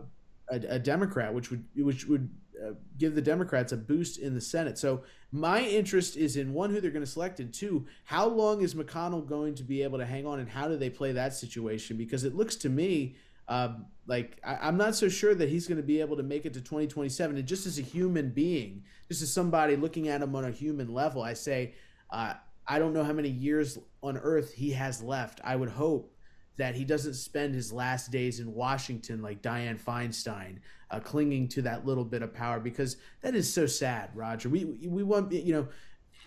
a, a Democrat, which would which would uh, give the Democrats a boost in the Senate. So my interest is in one who they're going to select, and two, how long is McConnell going to be able to hang on, and how do they play that situation? Because it looks to me um, like I, am not so sure that he's going to be able to make it to 2027. And just as a human being, just as somebody looking at him on a human level, I say uh, I don't know how many years on Earth he has left. I would hope that he doesn't spend his last days in Washington like Dianne Feinstein, uh, clinging to that little bit of power because that is so sad, Roger. We we want you know,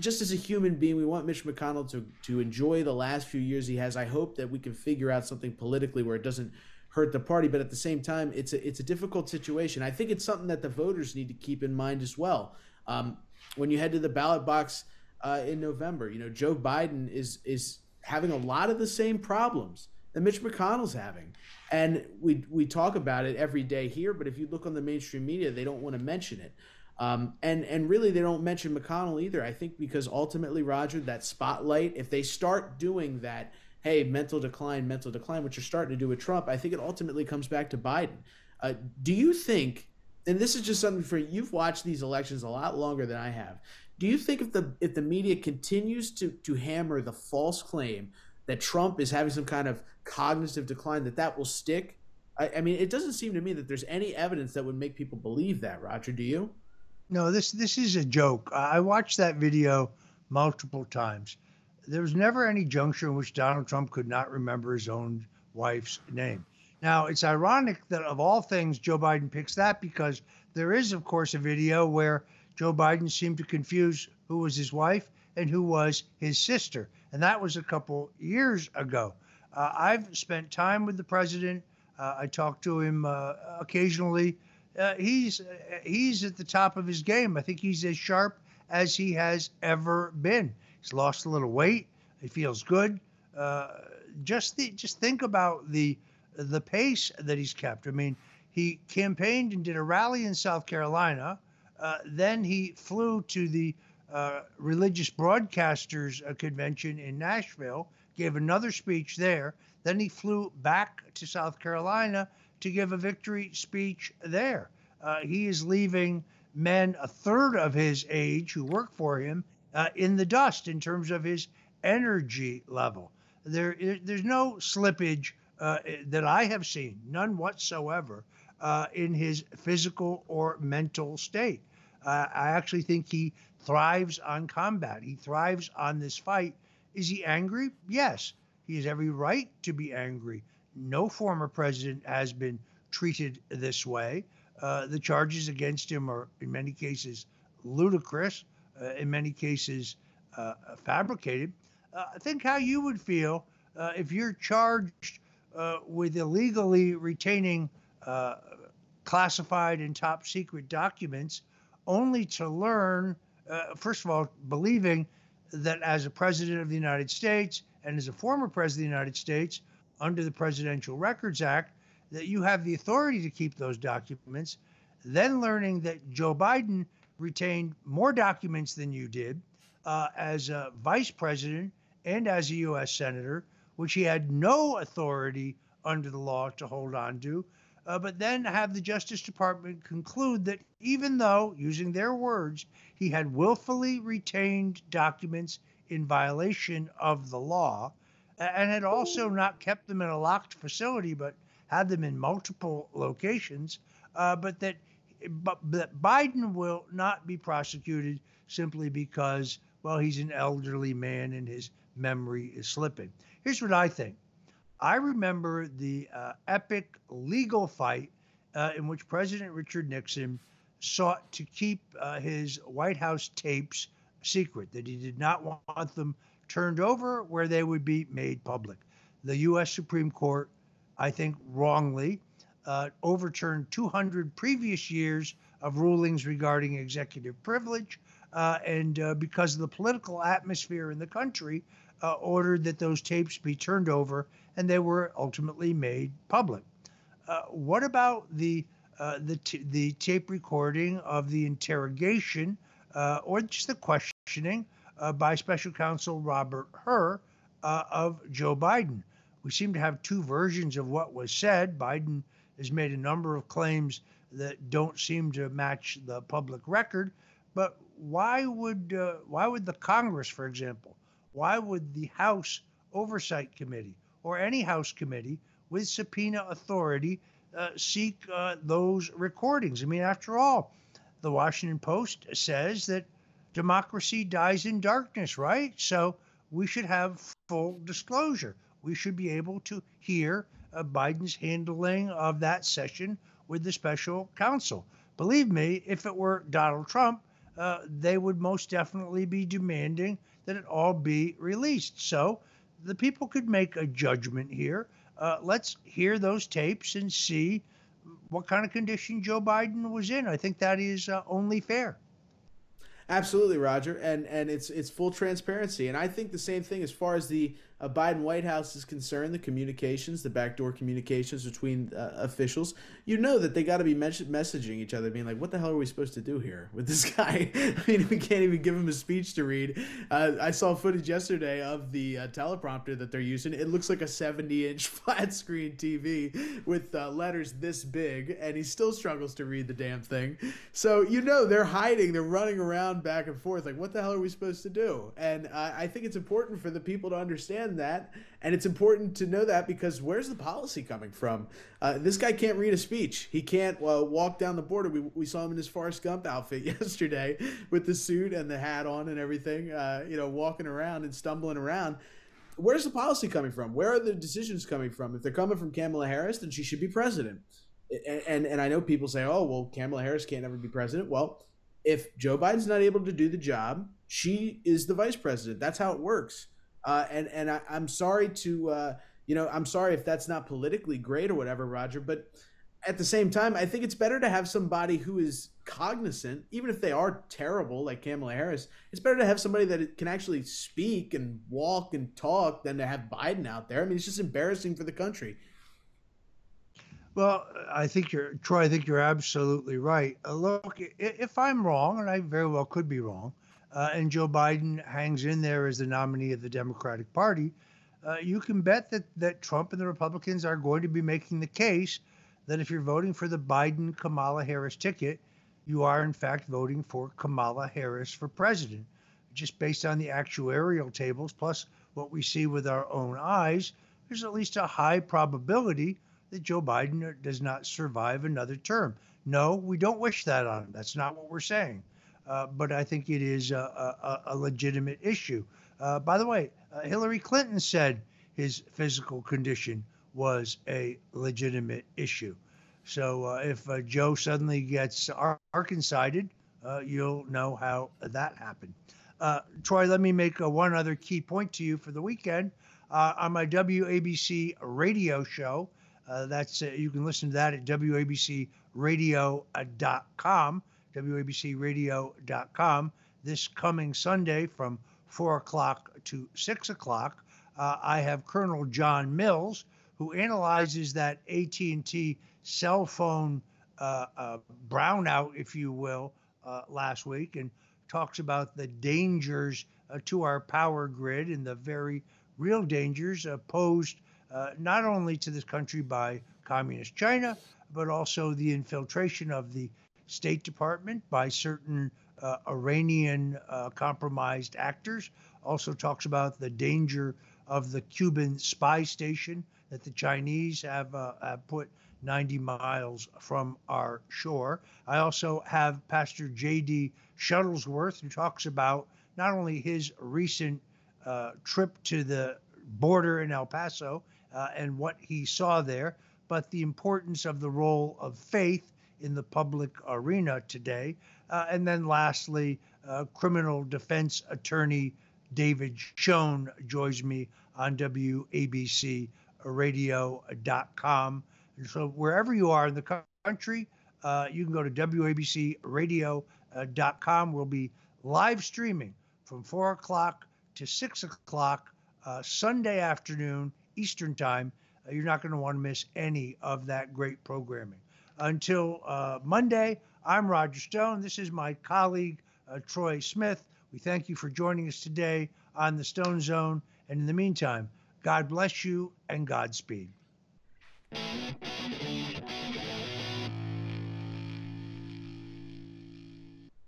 just as a human being, we want Mitch McConnell to to enjoy the last few years he has. I hope that we can figure out something politically where it doesn't hurt the party, but at the same time, it's a it's a difficult situation. I think it's something that the voters need to keep in mind as well. Um, when you head to the ballot box uh, in November, you know Joe Biden is is having a lot of the same problems that Mitch McConnell's having. And we we talk about it every day here, but if you look on the mainstream media, they don't want to mention it. Um, and and really, they don't mention McConnell either. I think because ultimately, Roger, that spotlight, if they start doing that, hey, mental decline, mental decline, which you're starting to do with Trump, I think it ultimately comes back to Biden. Uh, do you think? And this is just something for you've watched these elections a lot longer than I have. Do you think if the if the media continues to to hammer the false claim that Trump is having some kind of cognitive decline, that that will stick. I, I, mean, it doesn't seem to me that there's any evidence that would make people believe that. Roger, do you? No, this this is a joke. I watched that video multiple times. There was never any juncture in which Donald Trump could not remember his own wife's name. Now, it's ironic that of all things, Joe Biden picks that because there is, of course, a video where Joe Biden seemed to confuse who was his wife and who was his sister. And that was a couple years ago. Uh, I've spent time with the president. Uh, I talk to him uh, occasionally. Uh, he's he's at the top of his game. I think he's as sharp as he has ever been. He's lost a little weight. He feels good. Uh, just the, just think about the the pace that he's kept. I mean, he campaigned and did a rally in South Carolina. Uh, then he flew to the religious broadcasters convention in Nashville gave another speech there. Then he flew back to South Carolina to give a victory speech there. Uh, he is leaving men a third of his age who work for him uh, in the dust in terms of his energy level. There, there's no slippage uh, that I have seen, none whatsoever, uh, in his physical or mental state. Uh, I actually think he thrives on combat. He thrives on this fight is he angry? Yes. He has every right to be angry. No former president has been treated this way. Uh, the charges against him are, in many cases, ludicrous, uh, in many cases, uh, fabricated. Uh, think how you would feel uh, if you're charged uh, with illegally retaining classified and top secret documents, only to learn, uh, first of all, believing that as a president of the United States and as a former president of the United States, under the Presidential Records Act, that you have the authority to keep those documents, then learning that Joe Biden retained more documents than you did uh, as a vice president and as a U.S. senator, which he had no authority under the law to hold on to, uh, but then have the Justice Department conclude that even though, using their words, he had willfully retained documents in violation of the law and had also not kept them in a locked facility but had them in multiple locations, uh, but that but that Biden will not be prosecuted simply because, well, he's an elderly man and his memory is slipping. Here's what I think. I remember the uh, epic legal fight uh, in which President Richard Nixon sought to keep uh, his White House tapes secret, that he did not want them turned over where they would be made public. The U.S. Supreme Court, I think wrongly, uh, overturned 200 previous years of rulings regarding executive privilege, uh, and uh, because of the political atmosphere in the country, ordered that those tapes be turned over, and they were ultimately made public. Uh, what about the uh, the t- the tape recording of the interrogation or just the questioning by Special Counsel Robert Hur of Joe Biden? We seem to have two versions of what was said. Biden has made a number of claims that don't seem to match the public record. But why would uh, why would the Congress, for example, why would the House Oversight Committee or any House committee with subpoena authority uh, seek uh, those recordings? I mean, after all, the Washington Post says that democracy dies in darkness, right? So we should have full disclosure. We should be able to hear uh, Biden's handling of that session with the special counsel. Believe me, if it were Donald Trump, uh, they would most definitely be demanding that it all be released. So the people could make a judgment here. Uh, let's hear those tapes and see what kind of condition Joe Biden was in. I think that is uh, only fair. Absolutely, Roger, and and it's it's full transparency, and I think the same thing as far as the uh, Biden White House is concerned, the communications, the backdoor communications between uh, officials, you know that they got to be mes- messaging each other, being like, "What the hell are we supposed to do here with this guy?" I mean, we can't even give him a speech to read. Uh, I saw footage yesterday of the uh, teleprompter that they're using. It looks like a 70-inch flat screen TV with uh, letters this big, and he still struggles to read the damn thing. So you know they're hiding, they're running around back and forth, like, "What the hell are we supposed to do?" And I think it's important for the people to understand that. And it's important to know that because where's the policy coming from? Uh, this guy can't read a speech. He can't uh, walk down the border. We, we saw him in his Forrest Gump outfit yesterday with the suit and the hat on and everything, uh, you know, walking around and stumbling around. Where's the policy coming from? Where are the decisions coming from? If they're coming from Kamala Harris, then she should be president. And, and, and I know people say, oh, well, Kamala Harris can't ever be president. Well, if Joe Biden's not able to do the job, she is the vice president. That's how it works. Uh, and and I, am sorry to uh, you know I'm sorry if that's not politically great or whatever, Roger. But at the same time, I think it's better to have somebody who is cognizant, even if they are terrible, like Kamala Harris. It's better to have somebody that can actually speak and walk and talk than to have Biden out there. I mean, it's just embarrassing for the country. Well, I think you're Troy. I think you're absolutely right. Uh, look, if I'm wrong, and I very well could be wrong, uh, and Joe Biden hangs in there as the nominee of the Democratic Party, uh, you can bet that, that Trump and the Republicans are going to be making the case that if you're voting for the Biden Kamala Harris ticket, you are in fact voting for Kamala Harris for president. Just based on the actuarial tables, plus what we see with our own eyes, there's at least a high probability that Joe Biden does not survive another term. No, we don't wish that on him. That's not what we're saying. Uh, but I think it is a, a, a legitimate issue. Uh, by the way, uh, Hillary Clinton said his physical condition was a legitimate issue. So uh, if uh, Joe suddenly gets Arkansided, you'll know how that happened. Troy, let me make one other key point to you for the weekend. on my WABC radio show. That's you can listen to that at wabcradio.com, wabcradio.com. This coming Sunday from four o'clock to six o'clock, uh, I have Colonel John Mills, who analyzes that AT&T cell phone uh, uh, brownout, if you will, uh, last week, and talks about the dangers uh, to our power grid and the very real dangers posed not only to this country by communist China, but also the infiltration of the State Department by certain uh, Iranian uh, compromised actors. Also talks about the danger of the Cuban spy station that the Chinese have, uh, have put 90 miles from our shore. I also have Pastor J.D. Shuttlesworth, who talks about not only his recent uh, trip to the border in El Paso uh, and what he saw there, but the importance of the role of faith in the public arena today. Uh, and then lastly, uh, criminal defense attorney David Schoen joins me on WABCRadio.com. And so wherever you are in the country, uh, you can go to WABCRadio.com. We'll be live streaming from 4 o'clock to 6 o'clock uh, Sunday afternoon, Eastern Time. Uh, you're not going to want to miss any of that great programming. Until uh, Monday, I'm Roger Stone. This is my colleague, uh, Troy Smith. We thank you for joining us today on the Stone Zone. And in the meantime, God bless you and Godspeed.